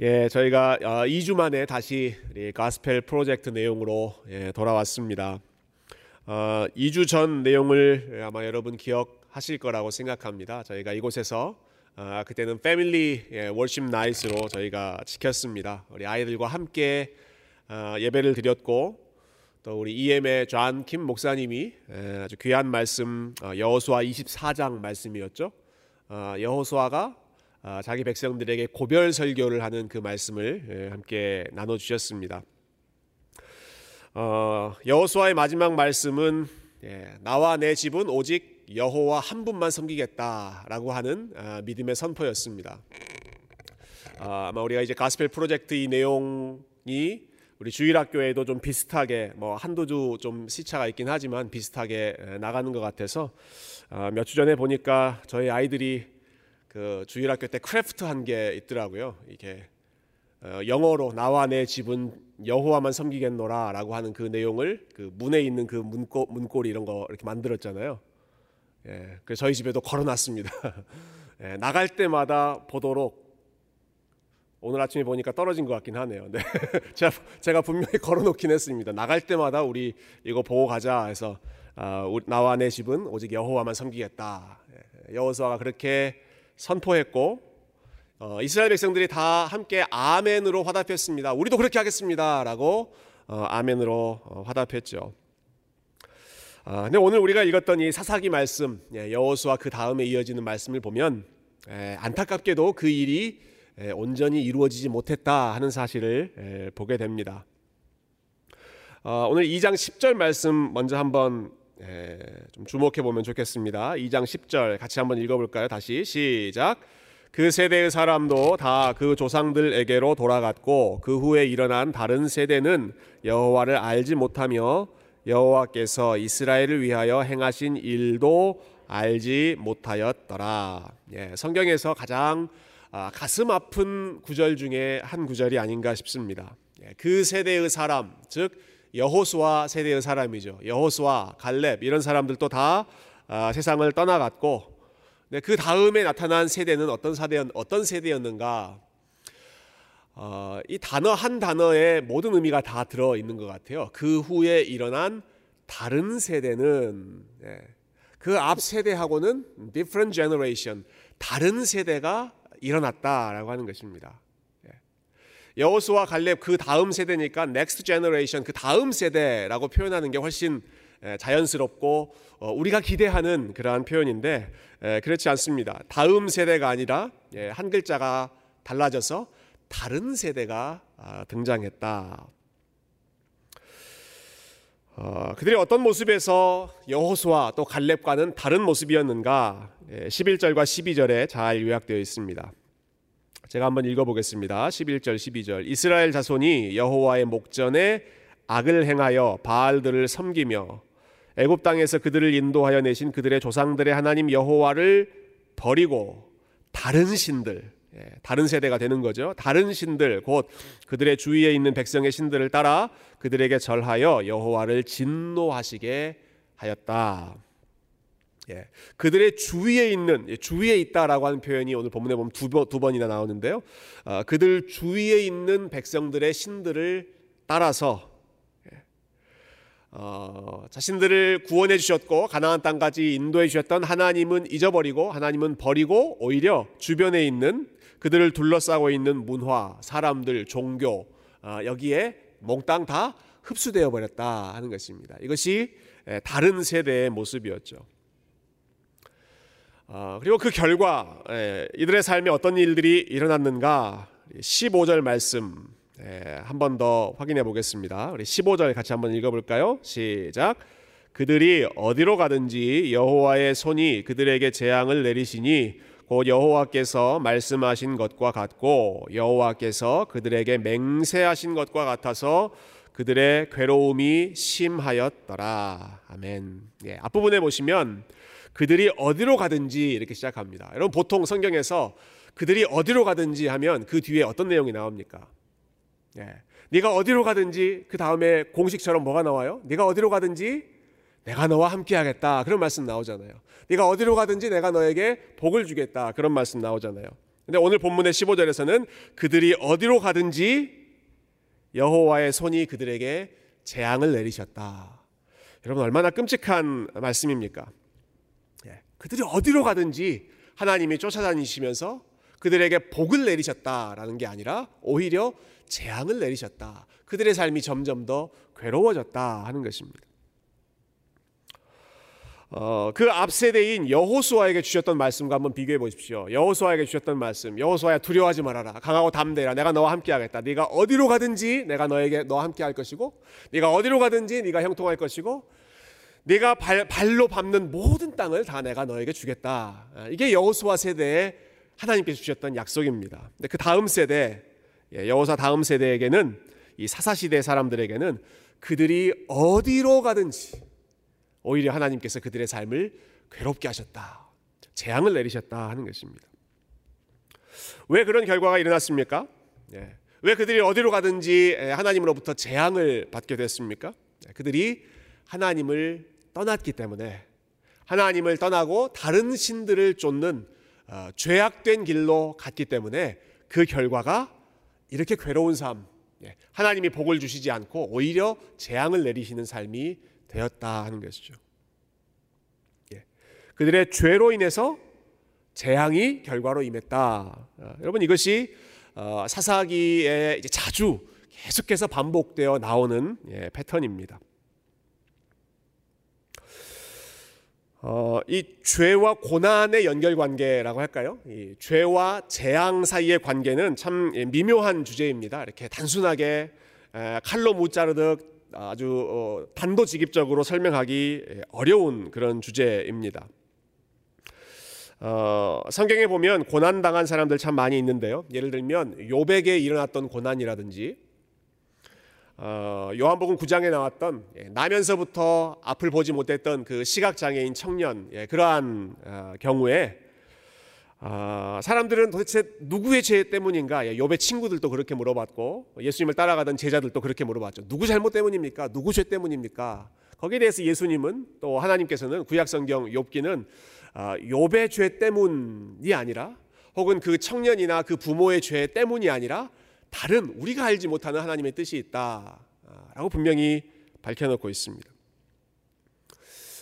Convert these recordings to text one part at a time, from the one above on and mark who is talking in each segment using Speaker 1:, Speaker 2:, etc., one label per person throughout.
Speaker 1: 예, 저희가 2주 만에 다시 우리 가스펠 프로젝트 내용으로 예, 돌아왔습니다. 어, 2주 전 내용을 아마 여러분 기억하실 거라고 생각합니다. 저희가 이곳에서 어, 그때는 family 예, worship night으로 저희가 지켰습니다. 우리 아이들과 함께 어, 예배를 드렸고 또 우리 EM의 존 킴 목사님이 예, 아주 귀한 말씀 어, 여호수아 24장 말씀이었죠. 어, 여호수아가 아, 자기 백성들에게 고별 설교를 하는 그 말씀을 예, 함께 나눠 주셨습니다. 어, 여호수아의 마지막 말씀은 예, 나와 내 집은 오직 여호와 한 분만 섬기겠다라고 하는 아, 믿음의 선포였습니다. 아, 아마 우리가 이제 가스펠 프로젝트 이 내용이 우리 주일학교에도 좀 비슷하게 뭐 한두 주 좀 시차가 있긴 하지만 비슷하게 나가는 것 같아서 몇주 전에 보니까 저희 아이들이 그 주일학교 때 craft 한 게 있더라고요. 이게 어, 영어로 나와 내 집은 여호와만 섬기겠노라라고 하는 그 내용을 그 문에 있는 그 문고 문고리 이런 거 이렇게 만들었잖아요. 예, 그래서 저희 집에도 걸어놨습니다. 예, 나갈 때마다 보도록 오늘 아침에 보니까 떨어진 것 같긴 하네요. 네. 제가, 제가 분명히 걸어놓긴 했습니다. 나갈 때마다 우리 이거 보고 가자 해서 아, 나와 내 집은 오직 여호와만 섬기겠다. 예, 여호수아가 그렇게 선포했고 어, 이스라엘 백성들이 다 함께 아멘으로 화답했습니다. 우리도 그렇게 하겠습니다라고 어, 아멘으로 어, 화답했죠. 아, 근데 오늘 우리가 읽었던 이 사사기 말씀 예, 여호수아 그 다음에 이어지는 말씀을 보면 에, 안타깝게도 그 일이 에, 온전히 이루어지지 못했다 하는 사실을 에, 보게 됩니다. 어, 오늘 2장 10절 말씀 먼저 한번 예, 좀 주목해 보면 좋겠습니다. 2장 10절 같이 한번 읽어볼까요? 다시 시작. 그 세대의 사람도 다 그 조상들에게로 돌아갔고 그 후에 일어난 다른 세대는 여호와를 알지 못하며 여호와께서 이스라엘을 위하여 행하신 일도 알지 못하였더라. 예, 성경에서 가장 아, 가슴 아픈 구절 중에 한 구절이 아닌가 싶습니다. 예, 그 세대의 사람, 즉 여호수아 세대의 사람이죠. 여호수아, 갈렙 이런 사람들도 다 아, 세상을 떠나갔고 네, 그 다음에 나타난 세대는 어떤 세대 어떤 세대였는가? 어, 이 단어 한 단어에 모든 의미가 다 들어 있는 것 같아요. 그 후에 일어난 다른 세대는 네, 그앞 세대하고는 different generation 다른 세대가 일어났다라고 하는 것입니다. 여호수와 갈렙 그 다음 세대니까 next generation 그 다음 세대라고 표현하는 게 훨씬 자연스럽고 어, 우리가 기대하는 그러한 표현인데 그렇지 않습니다. 다음 세대가 아니라 예, 한 글자가 달라져서 다른 세대가 아, 등장했다. 어, 그들이 어떤 모습에서 여호수아 또 갈렙과는 다른 모습이었는가? 11절과 12절에 잘 요약되어 있습니다. 제가 한번 읽어보겠습니다. 11절, 12절. 이스라엘 자손이 여호와의 목전에 악을 행하여 바알들을 섬기며 애굽 땅에서 그들을 인도하여 내신 그들의 조상들의 하나님 여호와를 버리고 다른 신들, 예, 다른 세대가 되는 거죠. 다른 신들, 곧 그들의 주위에 있는 백성의 신들을 따라 그들에게 절하여 여호와를 진노하시게 하였다. 예, 그들의 주위에 있는 예, 주위에 있다라고 하는 표현이 오늘 본문에 보면 두, 번, 두 번이나 나오는데요. 어, 그들 주위에 있는 백성들의 신들을 따라서 예, 어, 자신들을 구원해 주셨고 가나안 땅까지 인도해 주셨던 하나님은 잊어버리고 하나님은 버리고 오히려 주변에 있는 그들을 둘러싸고 있는 문화, 사람들, 종교 어, 여기에 몽땅 다 흡수되어 버렸다 하는 것입니다. 이것이 예, 다른 세대의 모습이었죠. 어, 그리고 그 결과 예, 이들의 삶에 어떤 일들이 일어났는가 15절 말씀 예, 한번 더 확인해 보겠습니다. 우리 15절 같이 한번 읽어볼까요? 시작. 그들이 어디로 가든지 여호와의 손이 그들에게 재앙을 내리시니 곧 여호와께서 말씀하신 것과 같고 여호와께서 그들에게 맹세하신 것과 같아서 그들의 괴로움이 심하였더라. 아멘. 예, 앞부분에 보시면 그들이 어디로 가든지 이렇게 시작합니다. 여러분 보통 성경에서 그들이 어디로 가든지 하면 그 뒤에 어떤 내용이 나옵니까? 예. 네가 어디로 가든지 그 다음에 공식처럼 뭐가 나와요? 네가 어디로 가든지 내가 너와 함께하겠다 그런 말씀 나오잖아요. 네가 어디로 가든지 내가 너에게 복을 주겠다 그런 말씀 나오잖아요. 근데 오늘 본문의 15절에서는 그들이 어디로 가든지 여호와의 손이 그들에게 재앙을 내리셨다. 여러분 얼마나 끔찍한 말씀입니까? 예, 그들이 어디로 가든지 하나님이 쫓아다니시면서 그들에게 복을 내리셨다라는 게 아니라 오히려 재앙을 내리셨다. 그들의 삶이 점점 더 괴로워졌다 하는 것입니다. 어, 그 앞 세대인 여호수아에게 주셨던 말씀과 한번 비교해 보십시오. 여호수아에게 주셨던 말씀. 여호수아야 두려워하지 말아라. 강하고 담대라. 내가 너와 함께 하겠다. 네가 어디로 가든지 내가 너에게 너와 함께 할 것이고 네가 어디로 가든지 네가 형통할 것이고 네가 발, 발로 밟는 모든 땅을 다 내가 너에게 주겠다. 아, 이게 여호수아 세대에 하나님께서 주셨던 약속입니다. 근데 그 다음 세대 예, 여호사 다음 세대에게는 이 사사 시대 사람들에게는 그들이 어디로 가든지 오히려 하나님께서 그들의 삶을 괴롭게 하셨다. 재앙을 내리셨다 하는 것입니다. 왜 그런 결과가 일어났습니까? 예. 왜 그들이 어디로 가든지 하나님으로부터 재앙을 받게 됐습니까? 예, 그들이 하나님을 떠났기 때문에 하나님을 떠나고 다른 신들을 쫓는 어, 죄악된 길로 갔기 때문에 그 결과가 이렇게 괴로운 삶, 예, 하나님이 복을 주시지 않고 오히려 재앙을 내리시는 삶이 되었다 하는 것이죠. 예. 그들의 죄로 인해서 재앙이 결과로 임했다. 어, 여러분 이것이 어, 사사기에 자주 계속해서 반복되어 나오는 예, 패턴입니다. 어, 이 죄와 고난의 연결 관계라고 할까요? 이 죄와 재앙 사이의 관계는 참 미묘한 주제입니다. 이렇게 단순하게 에, 칼로 무자르듯 아주 어, 단도직입적으로 설명하기 어려운 그런 주제입니다. 어, 성경에 보면 고난 당한 사람들 참 많이 있는데요. 예를 들면 요백에 일어났던 고난이라든지 어, 요한복음 9장에 나왔던 예, 나면서부터 앞을 보지 못했던 그 시각 장애인 청년 예, 그러한 어, 경우에 아, 사람들은 도대체 누구의 죄 때문인가? 예, 욥의 친구들도 그렇게 물어봤고 예수님을 따라가던 제자들도 그렇게 물어봤죠. 누구 잘못 때문입니까? 누구 죄 때문입니까? 거기에 대해서 예수님은 또 하나님께서는 구약 성경 욥기는 아, 욥의 죄 때문이 아니라 혹은 그 청년이나 그 부모의 죄 때문이 아니라 다른 우리가 알지 못하는 하나님의 뜻이 있다라고 분명히 밝혀놓고 있습니다.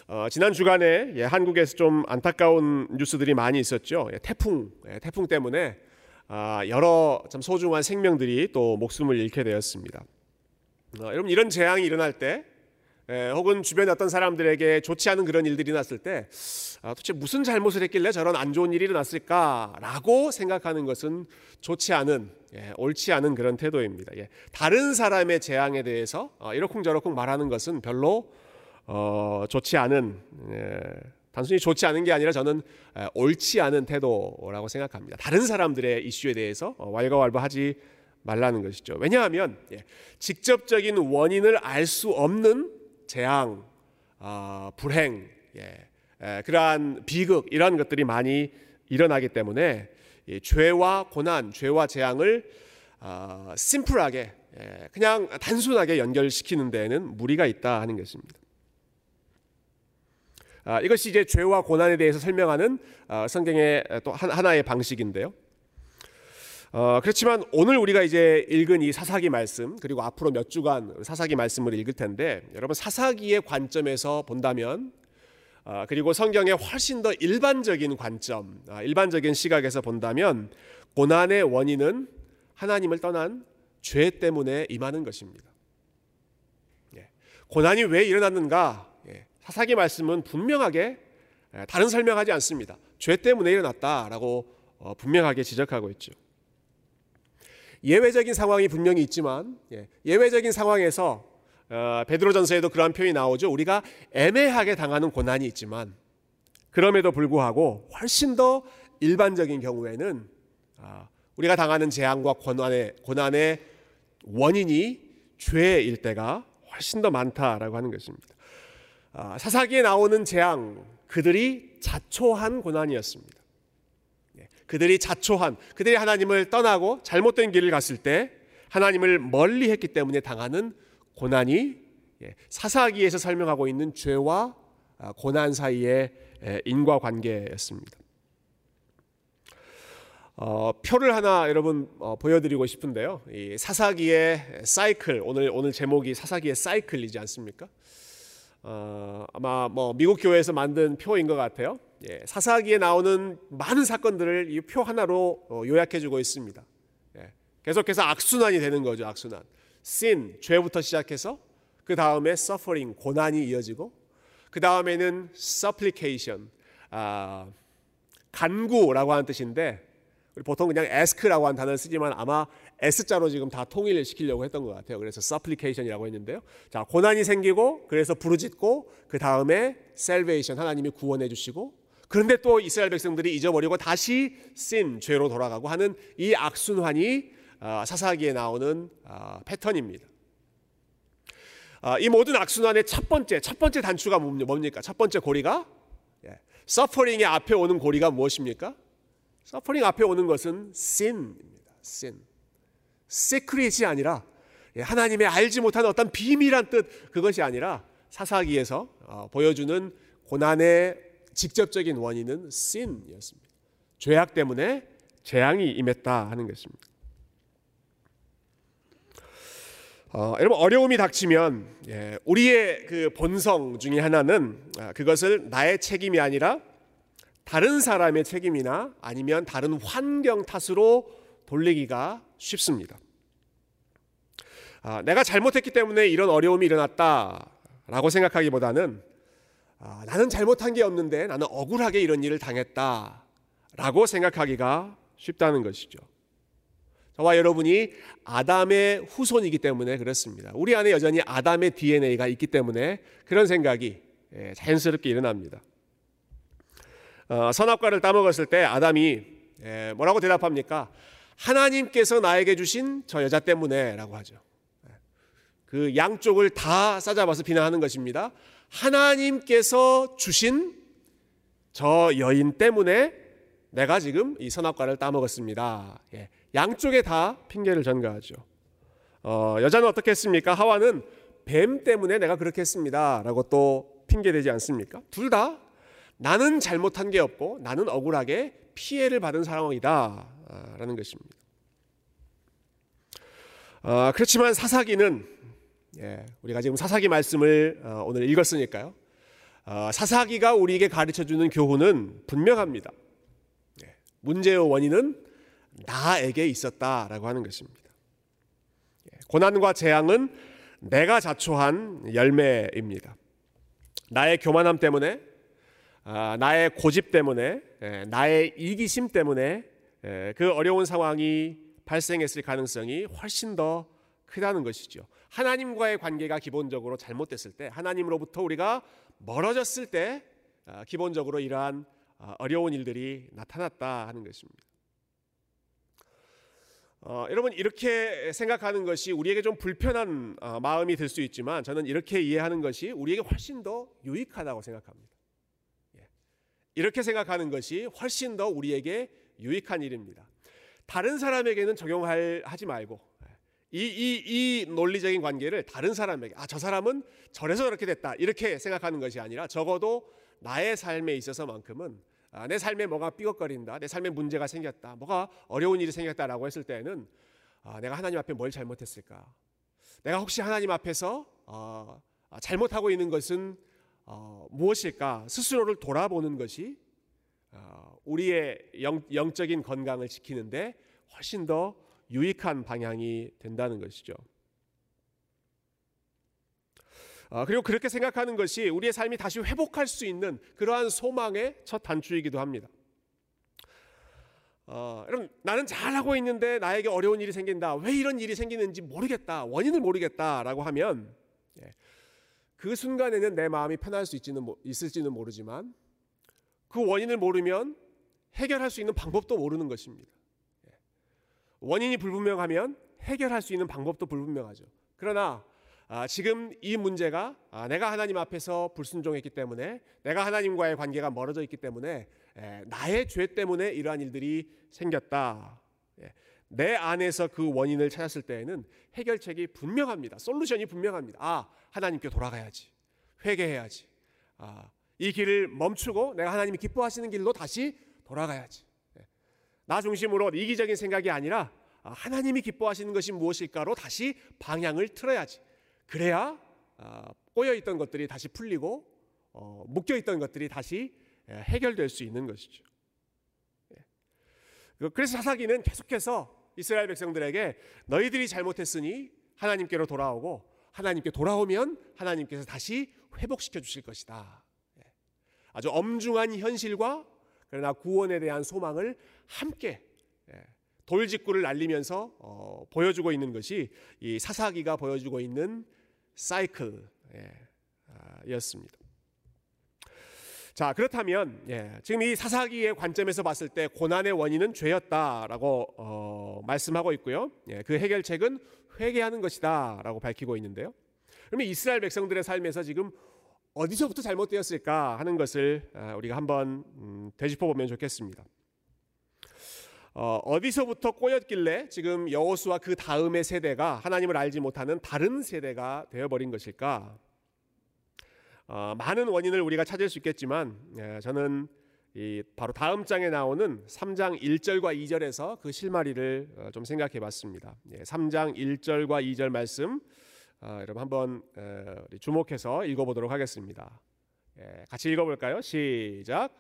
Speaker 1: 어, 지난 주간에 예, 한국에서 좀 안타까운 뉴스들이 많이 있었죠. 예, 태풍, 예, 태풍 때문에 아, 여러 참 소중한 생명들이 또 목숨을 잃게 되었습니다. 어, 여러분 이런 재앙이 일어날 때 예, 혹은 주변에 어떤 사람들에게 좋지 않은 그런 일들이 났을 때 아, 도대체 무슨 잘못을 했길래 저런 안 좋은 일이 일어났을까라고 생각하는 것은 좋지 않은 예, 옳지 않은 그런 태도입니다. 예, 다른 사람의 재앙에 대해서 어, 이러쿵저러쿵 말하는 것은 별로 어, 좋지 않은 예, 단순히 좋지 않은 게 아니라 저는 에, 옳지 않은 태도라고 생각합니다. 다른 사람들의 이슈에 대해서 어, 왈가왈부하지 말라는 것이죠. 왜냐하면 예, 직접적인 원인을 알 수 없는 재앙, 어, 불행, 예, 에, 그러한 비극 이런 것들이 많이 일어나기 때문에 예, 죄와 고난, 죄와 재앙을 어, 심플하게 예, 그냥 단순하게 연결시키는 데에는 무리가 있다 하는 것입니다. 아, 이것이 이제 죄와 고난에 대해서 설명하는 아, 성경의 또 하나의 방식인데요. 어, 그렇지만 오늘 우리가 이제 읽은 이 사사기 말씀 그리고 앞으로 몇 주간 사사기 말씀을 읽을 텐데 여러분 사사기의 관점에서 본다면 아, 그리고 성경의 훨씬 더 일반적인 관점, 일반적인 시각에서 본다면 고난의 원인은 하나님을 떠난 죄 때문에 임하는 것입니다. 예. 고난이 왜 일어났는가? 사사기 말씀은 분명하게 다른 설명하지 않습니다. 죄 때문에 일어났다라고 어, 분명하게 지적하고 있죠. 예외적인 상황이 분명히 있지만 예, 예외적인 상황에서 어, 베드로전서에도 그러한 표현이 나오죠. 우리가 애매하게 당하는 고난이 있지만 그럼에도 불구하고 훨씬 더 일반적인 경우에는 아, 우리가 당하는 재앙과 고난의 고난의 원인이 죄일 때가 훨씬 더 많다라고 하는 것입니다. 아, 사사기에 나오는 재앙 그들이 자초한 고난이었습니다. 예, 그들이 자초한 그들이 하나님을 떠나고 잘못된 길을 갔을 때 하나님을 멀리 했기 때문에 당하는 고난이 예, 사사기에서 설명하고 있는 죄와 아, 고난 사이의 인과 관계였습니다. 어, 표를 하나 여러분 어, 보여드리고 싶은데요. 이 사사기의 사이클 오늘 오늘 제목이 사사기의 사이클이지 않습니까? 어, 아마 뭐 미국 교회에서 만든 표인 것 같아요. 예, 사사기에 나오는 많은 사건들을 이 표 하나로 어, 요약해주고 있습니다. 예, 계속해서 악순환이 되는 거죠. 악순환. sin 죄부터 시작해서 그 다음에 suffering 고난이 이어지고 그 다음에는 supplication 아, 간구라고 하는 뜻인데 보통 그냥 ask라고 하는 단어를 쓰지만 아마 S자로 지금 다 통일을 시키려고 했던 것 같아요. 그래서 supplication이라고 했는데요. 자, 고난이 생기고 그래서 부르짖고 그 다음에 salvation 하나님이 구원해 주시고 그런데 또 이스라엘 백성들이 잊어버리고 다시 sin 죄로 돌아가고 하는 이 악순환이 아, 사사기에 나오는 아, 패턴입니다. 아, 이 모든 악순환의 첫 번째 첫 번째 단추가 뭡니까? 첫 번째 고리가 suffering의 앞에 오는 고리가 무엇입니까? suffering 앞에 오는 것은 sin입니다. sin. secret이 아니라 예, 하나님의 알지 못한 어떤 비밀한 뜻 그것이 아니라 사사기에서 어, 보여주는 고난의 직접적인 원인은 sin이었습니다. 죄악 때문에 재앙이 임했다 하는 것입니다. 어, 여러분 어려움이 닥치면 예, 우리의 그 본성 중에 하나는 아, 그것을 나의 책임이 아니라 다른 사람의 책임이나 아니면 다른 환경 탓으로 돌리기가 쉽습니다. 아, 내가 잘못했기 때문에 이런 어려움이 일어났다라고 생각하기보다는 아, 나는 잘못한 게 없는데 나는 억울하게 이런 일을 당했다 라고 생각하기가 쉽다는 것이죠. 저와 여러분이 아담의 후손이기 때문에 그렇습니다. 우리 안에 여전히 아담의 DNA가 있기 때문에 그런 생각이 예, 자연스럽게 일어납니다. 어, 선악과를 따먹었을 때 아담이 예, 뭐라고 대답합니까? 하나님께서 나에게 주신 저 여자 때문에라고 하죠. 예, 그 양쪽을 다 싸잡아서 비난하는 것입니다. 하나님께서 주신 저 여인 때문에 내가 지금 이 선악과를 따먹었습니다. 예, 양쪽에 다 핑계를 전가하죠. 어, 여자는 어떻게 했습니까? 하와는 뱀 때문에 내가 그렇게 했습니다 라고 또 핑계대지 않습니까? 둘 다 나는 잘못한 게 없고 나는 억울하게 피해를 받은 상황이다 라는 것입니다. 어, 그렇지만 사사기는 예, 우리가 지금 사사기 말씀을 어, 오늘 읽었으니까요. 어, 사사기가 우리에게 가르쳐 주는 교훈은 분명합니다. 예, 문제의 원인은 나에게 있었다라고 하는 것입니다. 예, 고난과 재앙은 내가 자초한 열매입니다. 나의 교만함 때문에 아, 나의 고집 때문에 예, 나의 이기심 때문에 예, 그 어려운 상황이 발생했을 가능성이 훨씬 더 크다는 것이죠. 하나님과의 관계가 기본적으로 잘못됐을 때, 하나님으로부터 우리가 멀어졌을 때, 아, 기본적으로 이러한 아, 어려운 일들이 나타났다 하는 것입니다. 어, 여러분 이렇게 생각하는 것이 우리에게 좀 불편한 어, 마음이 들 수 있지만 저는 이렇게 이해하는 것이 우리에게 훨씬 더 유익하다고 생각합니다. 이렇게 생각하는 것이 훨씬 더 우리에게 유익한 일입니다. 다른 사람에게는 적용할 하지 말고 이, 이, 이 논리적인 관계를 다른 사람에게 아 저 사람은 저래서 그렇게 됐다 이렇게 생각하는 것이 아니라 적어도 나의 삶에 있어서만큼은 아, 내 삶에 뭐가 삐걱거린다 내 삶에 문제가 생겼다 뭐가 어려운 일이 생겼다라고 했을 때는 아, 내가 하나님 앞에 뭘 잘못했을까? 내가 혹시 하나님 앞에서 어, 잘못하고 있는 것은 어, 무엇일까? 스스로를 돌아보는 것이 어, 우리의 영, 영적인 건강을 지키는데 훨씬 더 유익한 방향이 된다는 것이죠. 어, 그리고 그렇게 생각하는 것이 우리의 삶이 다시 회복할 수 있는 그러한 소망의 첫 단추이기도 합니다. 어, 여러분 나는 잘하고 있는데 나에게 어려운 일이 생긴다. 왜 이런 일이 생기는지 모르겠다. 원인을 모르겠다라고 하면 예, 그 순간에는 내 마음이 편할 수 있지는, 있을지는 모르지만 그 원인을 모르면 해결할 수 있는 방법도 모르는 것입니다. 예. 원인이 불분명하면 해결할 수 있는 방법도 불분명하죠. 그러나 아, 지금 이 문제가 아, 내가 하나님 앞에서 불순종했기 때문에 내가 하나님과의 관계가 멀어져 있기 때문에 에, 나의 죄 때문에 이러한 일들이 생겼다. 예. 내 안에서 그 원인을 찾았을 때에는 해결책이 분명합니다. 솔루션이 분명합니다. 아, 하나님께 돌아가야지. 회개해야지. 아, 이 길을 멈추고 내가 하나님이 기뻐하시는 길로 다시 돌아가야지. 네. 나 중심으로 이기적인 생각이 아니라 아, 하나님이 기뻐하시는 것이 무엇일까로 다시 방향을 틀어야지. 그래야 아, 꼬여 있던 것들이 다시 풀리고 어, 묶여 있던 것들이 다시 해결될 수 있는 것이죠. 예. 그, 그래서 사사기는 계속해서 이스라엘 백성들에게 너희들이 잘못했으니 하나님께로 돌아오고 하나님께 돌아오면 하나님께서 다시 회복시켜 주실 것이다. 예. 아주 엄중한 현실과 그러나 구원에 대한 소망을 함께 예, 돌직구를 날리면서 어, 보여주고 있는 것이 이 사사기가 보여주고 있는 사이클이었습니다. 자 그렇다면 예, 지금 이 사사기의 관점에서 봤을 때 고난의 원인은 죄였다라고 어, 말씀하고 있고요. 예, 그 해결책은 회개하는 것이다라고 밝히고 있는데요. 그러면 이스라엘 백성들의 삶에서 지금 어디서부터 잘못되었을까 하는 것을 아, 우리가 한번 음, 되짚어 보면 좋겠습니다. 어, 디서부터 꼬였길래 지금 여호수와 그 다음의 세대가 하나님을 알지 못하는 다른 세대가 되어버린 것일까? 어, 많은 원인을 우리가 찾을 수 있겠지만 예, 저는 이 바로 다음 장에 나오는 3장 1절과 2절에서 그 실마리를 어, 좀 생각해 봤습니다. 예, 3장 1절과 2절 말씀 아, 여러분 한번 주목해서 읽어보도록 하겠습니다. 예, 같이 읽어볼까요? 시작.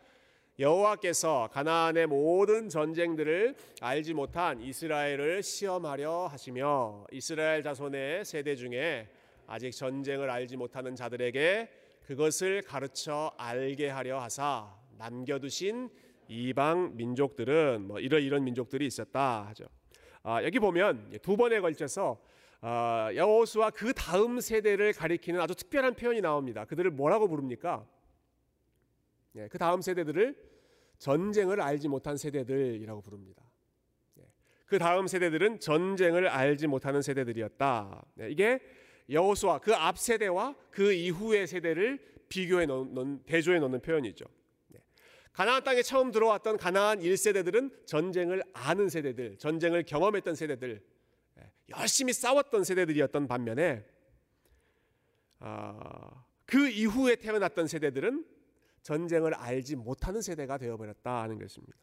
Speaker 1: 여호와께서 가나안의 모든 전쟁들을 알지 못한 이스라엘을 시험하려 하시며 이스라엘 자손의 세대 중에 아직 전쟁을 알지 못하는 자들에게 그것을 가르쳐 알게 하려 하사 남겨두신 이방 민족들은 뭐 이런 이런 민족들이 있었다 하죠. 아, 여기 보면 두 번에 걸쳐서 어, 여호수와 그 다음 세대를 가리키는 아주 특별한 표현이 나옵니다. 그들을 뭐라고 부릅니까? 예, 그 다음 세대들을 전쟁을 알지 못한 세대들이라고 부릅니다. 예, 그 다음 세대들은 전쟁을 알지 못하는 세대들이었다. 예, 이게 여호수아 그 앞 세대와 그 이후의 세대를 비교해 놓는 대조해 놓는 표현이죠. 예, 가나안 땅에 처음 들어왔던 가나안 1세대들은 전쟁을 아는 세대들, 전쟁을 경험했던 세대들, 열심히 싸웠던 세대들이었던 반면에 어, 그 이후에 태어났던 세대들은 전쟁을 알지 못하는 세대가 되어버렸다 하는 것입니다.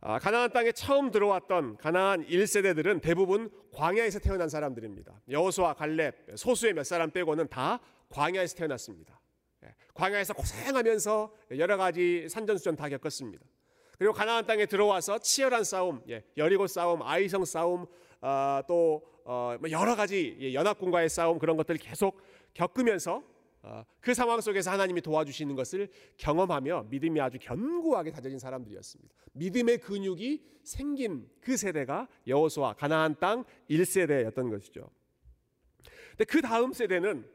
Speaker 1: 아, 가나안 땅에 처음 들어왔던 가나안 1세대들은 대부분 광야에서 태어난 사람들입니다. 여호수아, 갈렙, 소수의 몇 사람 빼고는 다 광야에서 태어났습니다. 예, 광야에서 고생하면서 여러 가지 산전수전 다 겪었습니다. 그리고 가나안 땅에 들어와서 치열한 싸움, 예, 여리고 싸움, 아이성 싸움, 어, 또 어, 뭐 여러 가지 예, 연합군과의 싸움 그런 것들을 계속 겪으면서 어, 그 상황 속에서 하나님이 도와주시는 것을 경험하며 믿음이 아주 견고하게 다져진 사람들이었습니다. 믿음의 근육이 생긴 그 세대가 여호수아 가나안 땅 1세대였던 것이죠. 근데 그 다음 세대는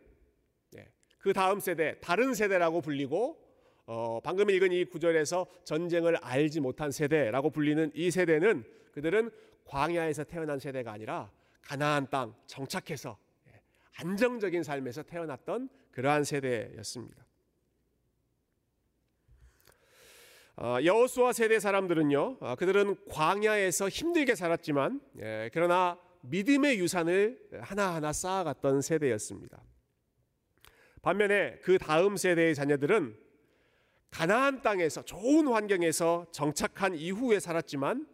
Speaker 1: 예, 그 다음 세대 다른 세대라고 불리고 어, 방금 읽은 이 구절에서 전쟁을 알지 못한 세대라고 불리는 이 세대는 그들은 광야에서 태어난 세대가 아니라 가나안 땅 정착해서 예, 안정적인 삶에서 태어났던 그러한 세대였습니다. 어, 여호수아 세대 사람들은요, 어, 그들은 광야에서 힘들게 살았지만 예, 그러나 믿음의 유산을 하나하나 쌓아갔던 세대였습니다. 반면에 그 다음 세대의 자녀들은 가나안 땅에서 좋은 환경에서 정착한 이후에 살았지만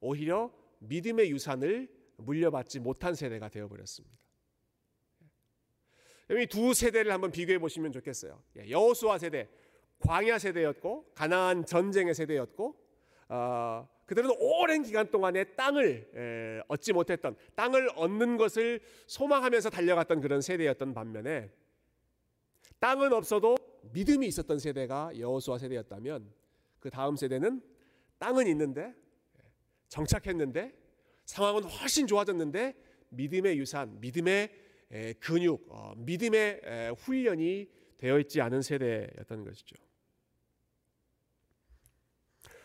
Speaker 1: 오히려 믿음의 유산을 물려받지 못한 세대가 되어 버렸습니다. 이 두 세대를 한번 비교해 보시면 좋겠어요. 예, 여호수아 세대, 광야 세대였고 가나안 전쟁의 세대였고 어, 그들은 오랜 기간 동안에 땅을 얻지 못했던 땅을 얻는 것을 소망하면서 달려갔던 그런 세대였던 반면에 땅은 없어도 믿음이 있었던 세대가 여호수아 세대였다면 그 다음 세대는 땅은 있는데 정착했는데 상황은 훨씬 좋아졌는데 믿음의 유산, 믿음의 근육, 어, 믿음의 훈련이 되어 있지 않은 세대였던 것이죠.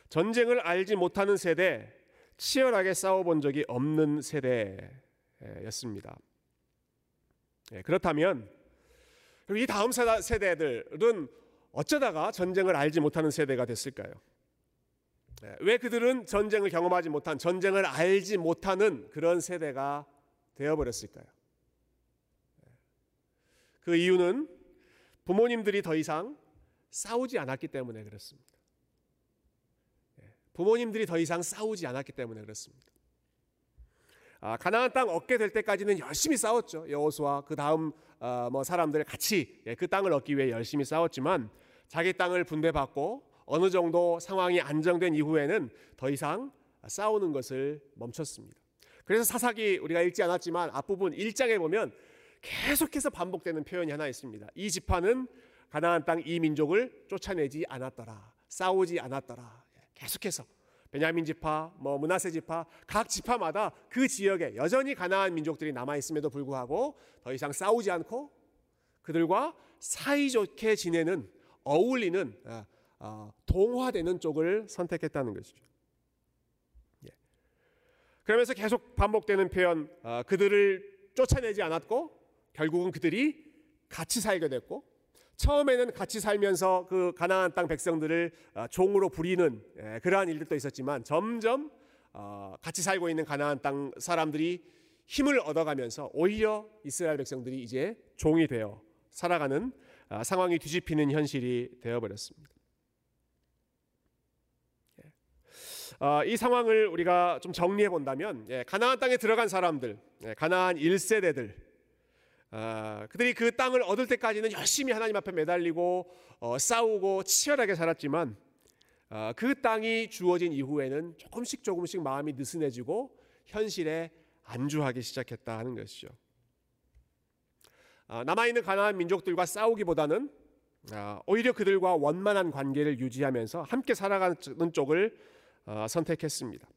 Speaker 1: 전쟁을 알지 못하는 세대, 치열하게 싸워본 적이 없는 세대였습니다. 그렇다면 이 다음 세대들은 어쩌다가 전쟁을 알지 못하는 세대가 됐을까요? 네, 왜 그들은 전쟁을 경험하지 못한 전쟁을 알지 못하는 그런 세대가 되어버렸을까요? 네. 그 이유는 부모님들이 더 이상 싸우지 않았기 때문에 그렇습니다. 부모님들이 더 이상 싸우지 않았기 때문에 그렇습니다. 아, 가나안 땅 얻게 될 때까지는 열심히 싸웠죠. 여호수아 그 다음 어, 뭐 사람들 같이 예, 그 땅을 얻기 위해 열심히 싸웠지만 자기 땅을 분배받고 어느 정도 상황이 안정된 이후에는 더 이상 싸우는 것을 멈췄습니다. 그래서 사사기 우리가 읽지 않았지만 앞부분 1장에 보면 계속해서 반복되는 표현이 하나 있습니다. 이 지파는 가나안 땅 이 민족을 쫓아내지 않았더라. 싸우지 않았더라. 예, 계속해서 베냐민 지파, 뭐 문하세 지파 각 지파마다 그 지역에 여전히 가나안 민족들이 남아 있음에도 불구하고 더 이상 싸우지 않고 그들과 사이좋게 지내는 어울리는 어, 어, 동화되는 쪽을 선택했다는 것이죠. 예. 그러면서 계속 반복되는 표현, 어, 그들을 쫓아내지 않았고 결국은 그들이 같이 살게 됐고 처음에는 같이 살면서 그 가나안 땅 백성들을 어, 종으로 부리는 예, 그러한 일들도 있었지만 점점 어, 같이 살고 있는 가나안 땅 사람들이 힘을 얻어가면서 오히려 이스라엘 백성들이 이제 종이 되어 살아가는 어, 상황이 뒤집히는 현실이 되어버렸습니다. 예. 이 상황을 우리가 좀 정리해 본다면 예, 가나안 땅에 들어간 사람들, 가나안 1세대들 아, 그들이 그 땅을 얻을 때까지는 열심히 하나님 앞에 매달리고 어, 싸우고 치열하게 살았지만 어, 그 땅이 주어진 이후에는 조금씩 조금씩 마음이 느슨해지고 현실에 안주하기 시작했다 하는 것이죠. 아, 남아있는 가나안 민족들과 싸우기보다는 아, 오히려 그들과 원만한 관계를 유지하면서 함께 살아가는 쪽을 어, 선택했습니다.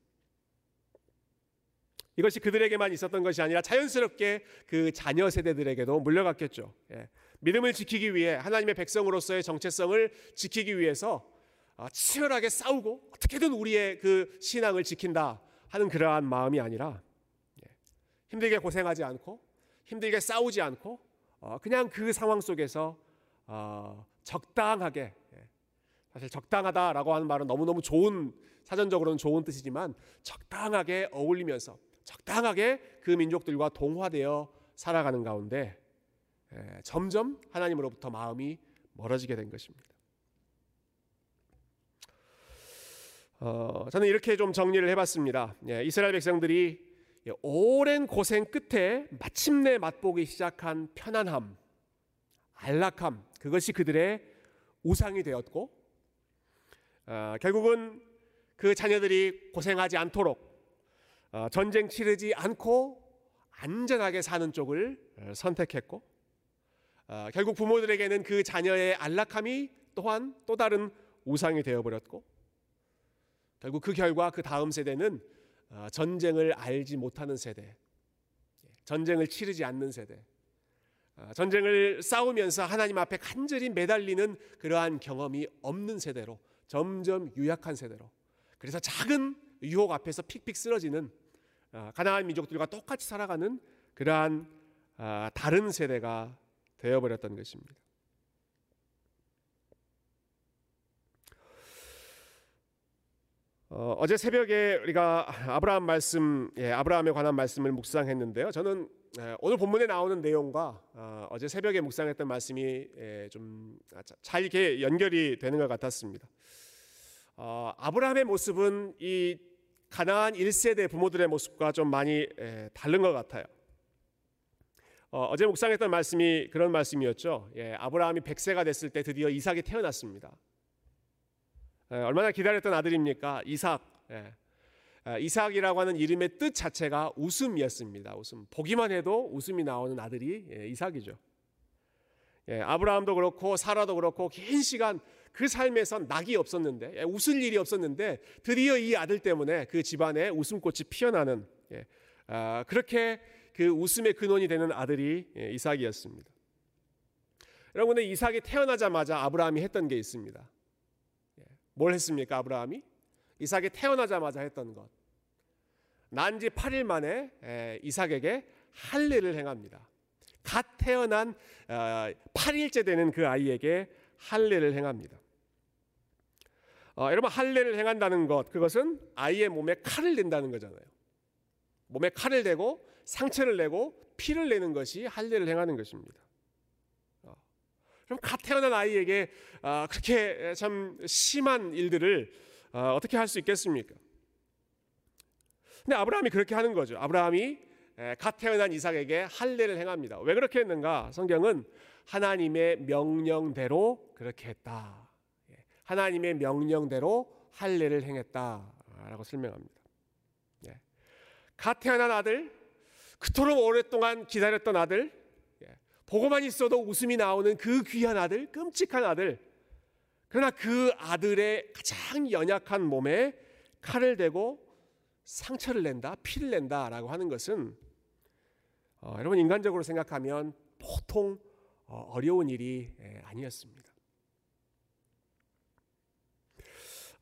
Speaker 1: 이것이 그들에게만 있었던 것이 아니라 자연스럽게 그 자녀 세대들에게도 물려갔겠죠. 예. 믿음을 지키기 위해 하나님의 백성으로서의 정체성을 지키기 위해서 아, 치열하게 싸우고 어떻게든 우리의 그 신앙을 지킨다 하는 그러한 마음이 아니라 예. 힘들게 고생하지 않고 힘들게 싸우지 않고 어, 그냥 그 상황 속에서 어, 적당하게 예. 사실 적당하다라고 하는 말은 너무너무 좋은 사전적으로는 좋은 뜻이지만 적당하게 어울리면서 적당하게 그 민족들과 동화되어 살아가는 가운데 점점 하나님으로부터 마음이 멀어지게 된 것입니다. 어, 저는 이렇게 좀 정리를 해봤습니다. 예, 이스라엘 백성들이 오랜 고생 끝에 마침내 맛보기 시작한 편안함, 안락함, 그것이 그들의 우상이 되었고, 어, 결국은 그 자녀들이 고생하지 않도록 어, 전쟁 치르지 않고 안전하게 사는 쪽을 어, 선택했고 어, 결국 부모들에게는 그 자녀의 안락함이 또한 또 다른 우상이 되어버렸고 결국 그 결과 그 다음 세대는 전쟁을 알지 못하는 세대, 예, 전쟁을 치르지 않는 세대, 전쟁을 싸우면서 하나님 앞에 간절히 매달리는 그러한 경험이 없는 세대로 점점 유약한 세대로 그래서 작은 유혹 앞에서 픽픽 쓰러지는 아, 가나안 민족들과 똑같이 살아가는 그러한 아, 다른 세대가 되어버렸던 것입니다. 어, 제 새벽에 우리가 아브라함 말씀, 예, 아브라함에 관한 말씀을 묵상했는데요. 저는 예, 오늘 본문에 나오는 내용과 어, 제 새벽에 묵상했던 말씀이 예, 좀잘 아, 연결이 되는 것 같았습니다. 어, 아브라함의 모습은 이 가나안 1세대 부모들의 모습과 좀 많이 에, 다른 것 같아요. 어, 제 묵상했던 말씀이 그런 말씀이었죠. 예, 아브라함이 100세가 됐을 때 드디어 이삭이 태어났습니다. 예, 얼마나 기다렸던 아들입니까? 이삭. 예. 아, 이삭이라고 하는 이름의 뜻 자체가 웃음이었습니다. 웃음. 보기만 해도 웃음이 나오는 아들이 예, 이삭이죠. 예, 아브라함도 그렇고 사라도 그렇고 긴 시간 그 삶에선 낙이 없었는데 예, 웃을 일이 없었는데 드디어 이 아들 때문에 그 집안에 웃음꽃이 피어나는 예, 아, 그렇게 그 웃음의 근원이 되는 아들이 예, 이삭이었습니다. 여러분 근 이삭이 태어나자마자 아브라함이 했던 게 있습니다. 뭘 했습니까 아브라함이? 이삭이 태어나자마자 했던 것. 난지 8일 만에 이삭에게 할례를 행합니다. 갓 태어난 8일째 어, 되는 그 아이에게 할례를 행합니다. 어, 여러분 할례를 행한다는 것 그것은 아이의 몸에 칼을 댄다는 거잖아요. 몸에 칼을 대고 상처를 내고 피를 내는 것이 할례를 행하는 것입니다. 어, 그럼 갓 태어난 아이에게 어, 그렇게 참 심한 일들을 어, 어떻게 할 수 있겠습니까? 근데 아브라함이 그렇게 하는 거죠. 아브라함이 갓 태어난 이삭에게 할례를 행합니다. 왜 그렇게 했는가? 성경은 하나님의 명령대로 그렇게 했다. 예, 하나님의 명령대로 할례를 행했다라고 설명합니다. 예. 갓 태어난 아들, 그토록 오랫동안 기다렸던 아들, 예. 보고만 있어도 웃음이 나오는 그 귀한 아들, 끔찍한 아들. 그러나 그 아들의 가장 연약한 몸에 칼을 대고 상처를 낸다, 피를 낸다라고 하는 것은 어, 여러분 인간적으로 생각하면 보통 어, 려운 일이 예, 아니었습니다.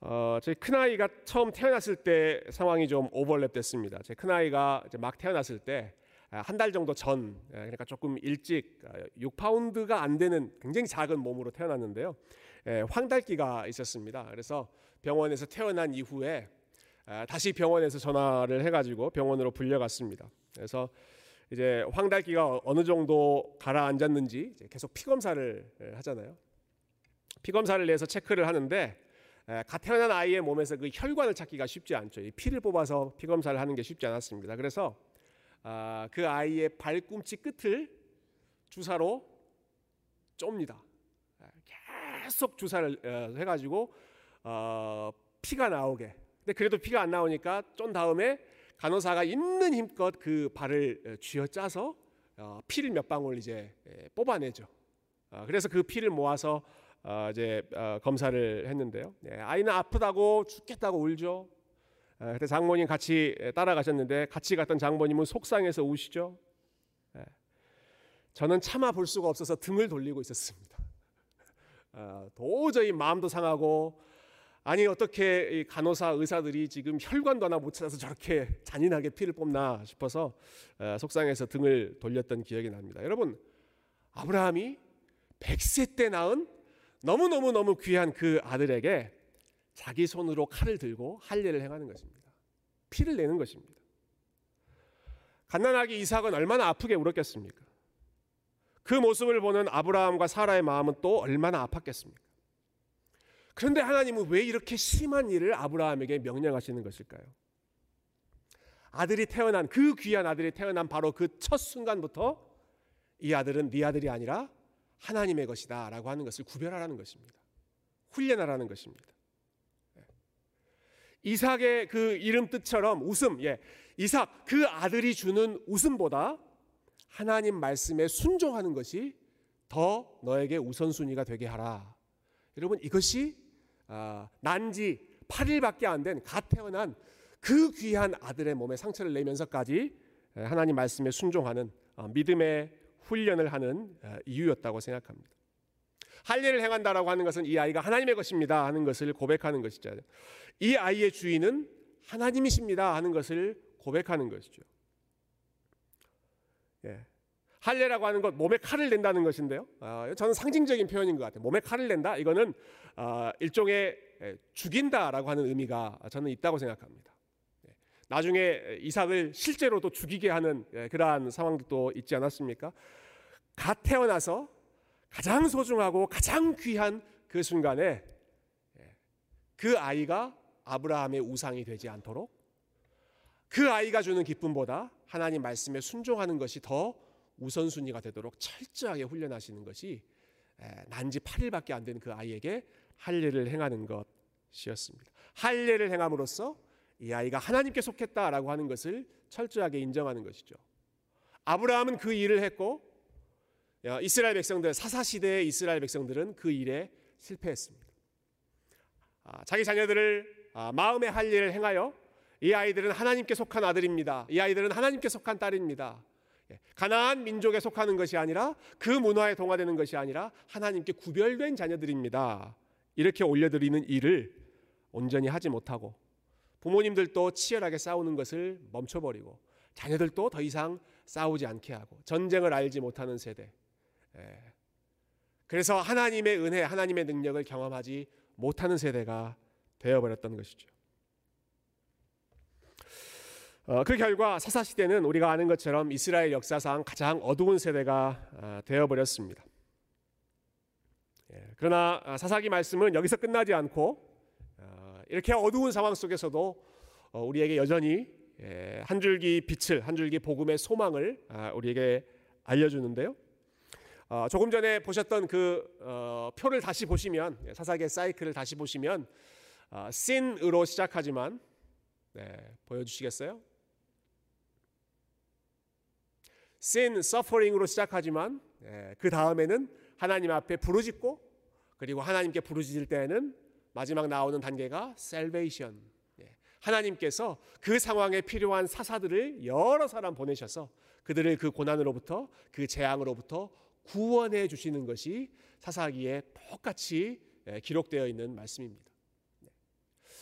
Speaker 1: 어, 제 큰아이가 처음 태어났을 때 상황이 좀 오버랩 됐습니다. 제 큰아이가 막 태어났을 때 한달 아, 정도 전, 예, 그러니까 조금 일찍 6파운드가 아, 안 되는 굉장히 작은 몸으로 태어났는데요. 예, 황달기가 있었습니다. 그래서 병원에서 태어난 이후에 아, 다시 병원에서 전화를 해가지고 병원으로 불려갔습니다. 그래서 이제 황달기가 어느 정도 가라앉았는지 계속 피 검사를 예, 하잖아요. 피 검사를 내서 체크를 하는데 갓 태어난 아이의 몸에서 그 혈관을 찾기가 쉽지 않죠. 피를 뽑아서 피 검사를 하는 게 쉽지 않았습니다. 그래서 아, 그 아이의 발꿈치 끝을 주사로 쫍니다. 계속 주사를 어, 해가지고 어, 피가 나오게. 근데 그래도 피가 안 나오니까 쫀 다음에 간호사가 있는 힘껏 그 발을 어, 쥐어 짜서 피를 몇 방울 이제 뽑아내죠. 그래서 그 피를 모아서 이제 검사를 했는데요. 네, 아이는 아프다고 죽겠다고 울죠. 그때 장모님 같이 따라가셨는데 같이 갔던 장모님은 속상해서 우시죠. 저는 참아 볼 수가 없어서 등을 돌리고 있었습니다. 도저히 마음도 상하고 아니 어떻게 간호사 의사들이 지금 혈관도 하나 못 찾아서 저렇게 잔인하게 피를 뽑나 싶어서 속상해서 등을 돌렸던 기억이 납니다. 여러분 아브라함이 100세 때 낳은 너무너무 너무 귀한 그 아들에게 자기 손으로 칼을 들고 할례를 행하는 것입니다. 피를 내는 것입니다. 갓난아기 이삭은 얼마나 아프게 울었겠습니까? 그 모습을 보는 아브라함과 사라의 마음은 또 얼마나 아팠겠습니까? 그런데 하나님은 왜 이렇게 심한 일을 아브라함에게 명령하시는 것일까요? 아들이 태어난 그 귀한 아들이 태어난 바로 그 첫 순간부터 이 아들은 네 아들이 아니라 하나님의 것이다 라고 하는 것을 구별하라는 것입니다. 훈련하라는 것입니다. 예. 이삭의 그 이름 뜻처럼 웃음, 예. 이삭 그 아들이 주는 웃음보다 하나님 말씀에 순종하는 것이 더 너에게 우선순위가 되게 하라. 여러분 이것이 아, 난지 8일밖에 안 된 갓 태어난 그 귀한 아들의 몸에 상처를 내면서까지 하나님 말씀에 순종하는 어, 믿음의 훈련을 하는 어, 이유였다고 생각합니다. 할례를 행한다라고 하는 것은 이 아이가 하나님의 것입니다 하는 것을 고백하는 것이죠. 이 아이의 주인은 하나님이십니다 하는 것을 고백하는 것이죠. 예. 할례라고 하는 것 몸에 칼을 낸다는 것인데요. 어, 저는 상징적인 표현인 것 같아요. 몸에 칼을 낸다. 이거는 어, 일종의 죽인다라고 하는 의미가 저는 있다고 생각합니다. 예. 나중에 이삭을 실제로도 죽이게 하는 예, 그러한 상황도 있지 않았습니까? 갓 태어나서 가장 소중하고 가장 귀한 그 순간에 예, 그 아이가 아브라함의 우상이 되지 않도록 그 아이가 주는 기쁨보다 하나님 말씀에 순종하는 것이 더 우선순위가 되도록 철저하게 훈련하시는 것이 난지 8일밖에 안 되는 그 아이에게 할례를 행하는 것이었습니다. 할례를 행함으로써 이 아이가 하나님께 속했다라고 하는 것을 철저하게 인정하는 것이죠. 아브라함은 그 일을 했고 이스라엘 백성들 사사 시대의 이스라엘 백성들은 그 일에 실패했습니다. 아, 자기 자녀들을 아, 마음의 할례를 행하여 이 아이들은 하나님께 속한 아들입니다. 이 아이들은 하나님께 속한 딸입니다. 예, 가나안 민족에 속하는 것이 아니라 그 문화에 동화되는 것이 아니라 하나님께 구별된 자녀들입니다. 이렇게 올려드리는 일을 온전히 하지 못하고 부모님들도 치열하게 싸우는 것을 멈춰버리고 자녀들도 더 이상 싸우지 않게 하고 전쟁을 알지 못하는 세대. 예. 그래서 하나님의 은혜, 하나님의 능력을 경험하지 못하는 세대가 되어버렸던 것이죠. 어, 그 결과 사사 시대는 우리가 아는 것처럼 이스라엘 역사상 가장 어두운 세대가 아, 되어버렸습니다. 예, 그러나 아, 사사기 말씀은 여기서 끝나지 않고 아, 이렇게 어두운 상황 속에서도 어, 우리에게 여전히 예, 한 줄기 빛을 한 줄기 복음의 소망을 아, 우리에게 알려주는데요. 어, 조금 전에 보셨던 그 어, 표를 다시 보시면 예, 사사기의 사이클을 다시 보시면 어, sin으로 시작하지만 네, 보여주시겠어요? sin, suffering으로 시작하지만 예, 그 다음에는 하나님 앞에 부르짖고 그리고 하나님께 부르짖을 때에는 마지막 나오는 단계가 salvation. 예, 하나님께서 그 상황에 필요한 사사들을 여러 사람 보내셔서 그들을 그 고난으로부터 그 재앙으로부터 구원해 주시는 것이 사사기에 똑같이 예, 기록되어 있는 말씀입니다.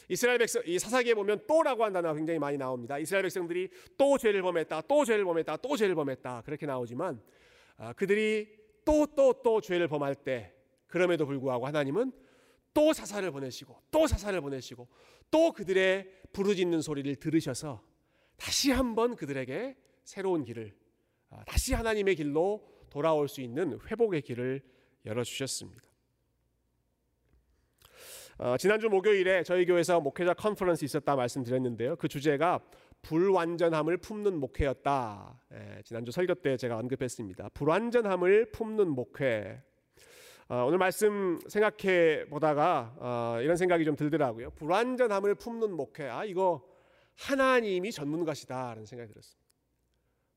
Speaker 1: 이스라엘 백성 이 사사기에 보면 또라고 한 단어가 굉장히 많이 나옵니다. 이스라엘 백성들이 또 죄를 범했다, 또 죄를 범했다, 또 죄를 범했다 그렇게 나오지만 아, 그들이 또 또 또 죄를 범할 때 그럼에도 불구하고 하나님은 또 사사를 보내시고 또 사사를 보내시고 또 그들의 부르짖는 소리를 들으셔서 다시 한번 그들에게 새로운 길을 아, 다시 하나님의 길로 돌아올 수 있는 회복의 길을 열어 주셨습니다. 어, 지난주 목요일에 저희 교회에서 목회자 컨퍼런스 있었다 말씀드렸는데요. 그 주제가 불완전함을 품는 목회였다. 예, 지난주 설교 때 제가 언급했습니다. 불완전함을 품는 목회. 어, 오늘 말씀 생각해 보다가 어, 이런 생각이 좀 들더라고요. 불완전함을 품는 목회. 아 이거 하나님이 전문가시다라는 생각이 들었습니다.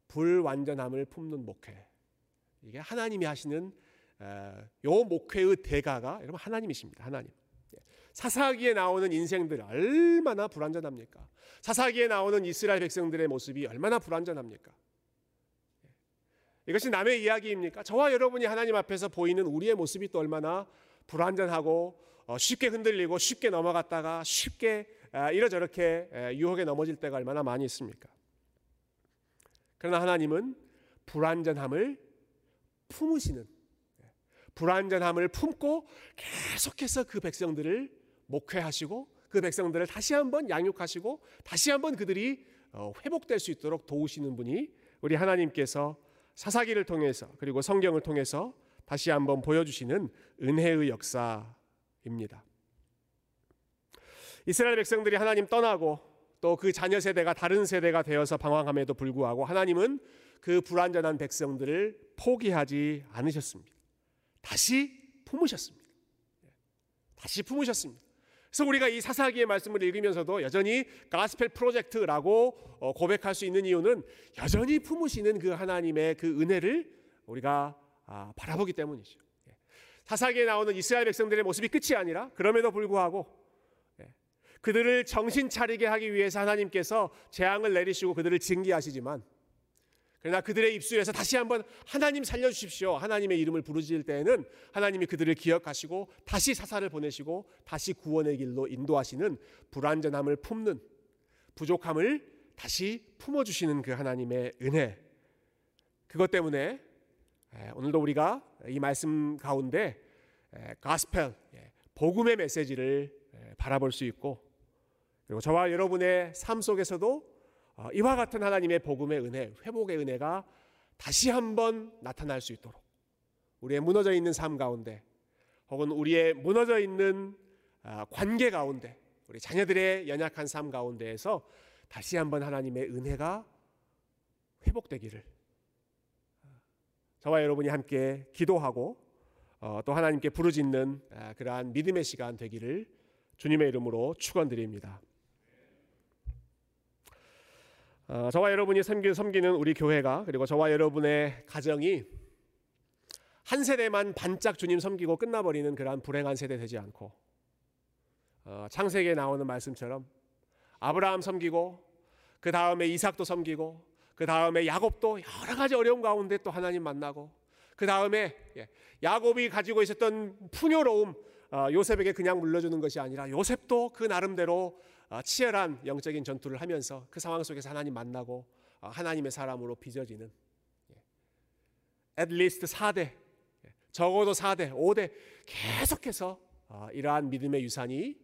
Speaker 1: 불완전함을 품는 목회. 이게 하나님이 하시는 어, 요 목회의 대가가 여러분 하나님이십니다. 하나님. 사사기에 나오는 인생들 얼마나 불완전합니까? 사사기에 나오는 이스라엘 백성들의 모습이 얼마나 불완전합니까? 이것이 남의 이야기입니까? 저와 여러분이 하나님 앞에서 보이는 우리의 모습이 또 얼마나 불완전하고 어, 쉽게 흔들리고 쉽게 넘어갔다가 쉽게 아, 이러저렇게 유혹에 넘어질 때가 얼마나 많이 있습니까? 그러나 하나님은 불완전함을 품으시는 불완전함을 품고 계속해서 그 백성들을 목회하시고 그 백성들을 다시 한번 양육하시고 다시 한번 그들이 어, 회복될 수 있도록 도우시는 분이 우리 하나님께서 사사기를 통해서 그리고 성경을 통해서 다시 한번 보여주시는 은혜의 역사입니다. 이스라엘 백성들이 하나님 떠나고 또 그 자녀 세대가 다른 세대가 되어서 방황함에도 불구하고 하나님은 그 불완전한 백성들을 포기하지 않으셨습니다. 다시 품으셨습니다. 다시 품으셨습니다. 그래서 우리가 이 사사기의 말씀을 읽으면서도 여전히 가스펠 프로젝트라고 어, 고백할 수 있는 이유는 여전히 품으시는 그 하나님의 그 은혜를 우리가 아, 바라보기 때문이죠. 예. 사사기에 나오는 이스라엘 백성들의 모습이 끝이 아니라 그럼에도 불구하고 예. 그들을 정신 차리게 하기 위해서 하나님께서 재앙을 내리시고 그들을 징계하시지만 그러나 그들의 입술에서 다시 한번 하나님 살려주십시오. 하나님의 이름을 부르짖을 때에는 하나님이 그들을 기억하시고 다시 사사를 보내시고 다시 구원의 길로 인도하시는 불완전함을 품는 부족함을 다시 품어주시는 그 하나님의 은혜. 그것 때문에 오늘도 우리가 이 말씀 가운데 가스펠, 예, 복음의 메시지를 바라볼 수 있고 그리고 저와 여러분의 삶 속에서도 어, 이와 같은 하나님의 복음의 은혜, 회복의 은혜가 다시 한번 나타날 수 있도록 우리의 무너져 있는 삶 가운데 혹은 우리의 무너져 있는 아, 관계 가운데 우리 자녀들의 연약한 삶 가운데에서 다시 한번 하나님의 은혜가 회복되기를 저와 여러분이 함께 기도하고 어, 또 하나님께 부르짖는 아, 그러한 믿음의 시간 되기를 주님의 이름으로 축원드립니다. 어, 저와 여러분이 섬기, 섬기는 우리 교회가 그리고 저와 여러분의 가정이 한 세대만 반짝 주님 섬기고 끝나버리는 그러한 불행한 세대 되지 않고 어, 창세기에 나오는 말씀처럼 아브라함 섬기고 그 다음에 이삭도 섬기고 그 다음에 야곱도 여러 가지 어려움 가운데 또 하나님 만나고 그 다음에 예, 야곱이 가지고 있었던 풍요로움 어, 요셉에게 그냥 물려주는 것이 아니라 요셉도 그 나름대로 아, 치열한 영적인 전투를 하면서 그 상황 속에서 하나님 만나고 아, 하나님의 사람으로 빚어지는 예. at least 4대 예. 적어도 4대 5대 계속해서 아, 이러한 믿음의 유산이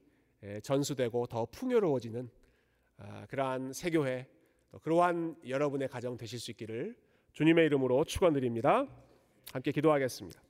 Speaker 1: 예, 전수되고 더 풍요로워지는 그러한 세교회 그러한 여러분의 가정 되실 수 있기를 주님의 이름으로 축원드립니다. 함께 기도하겠습니다.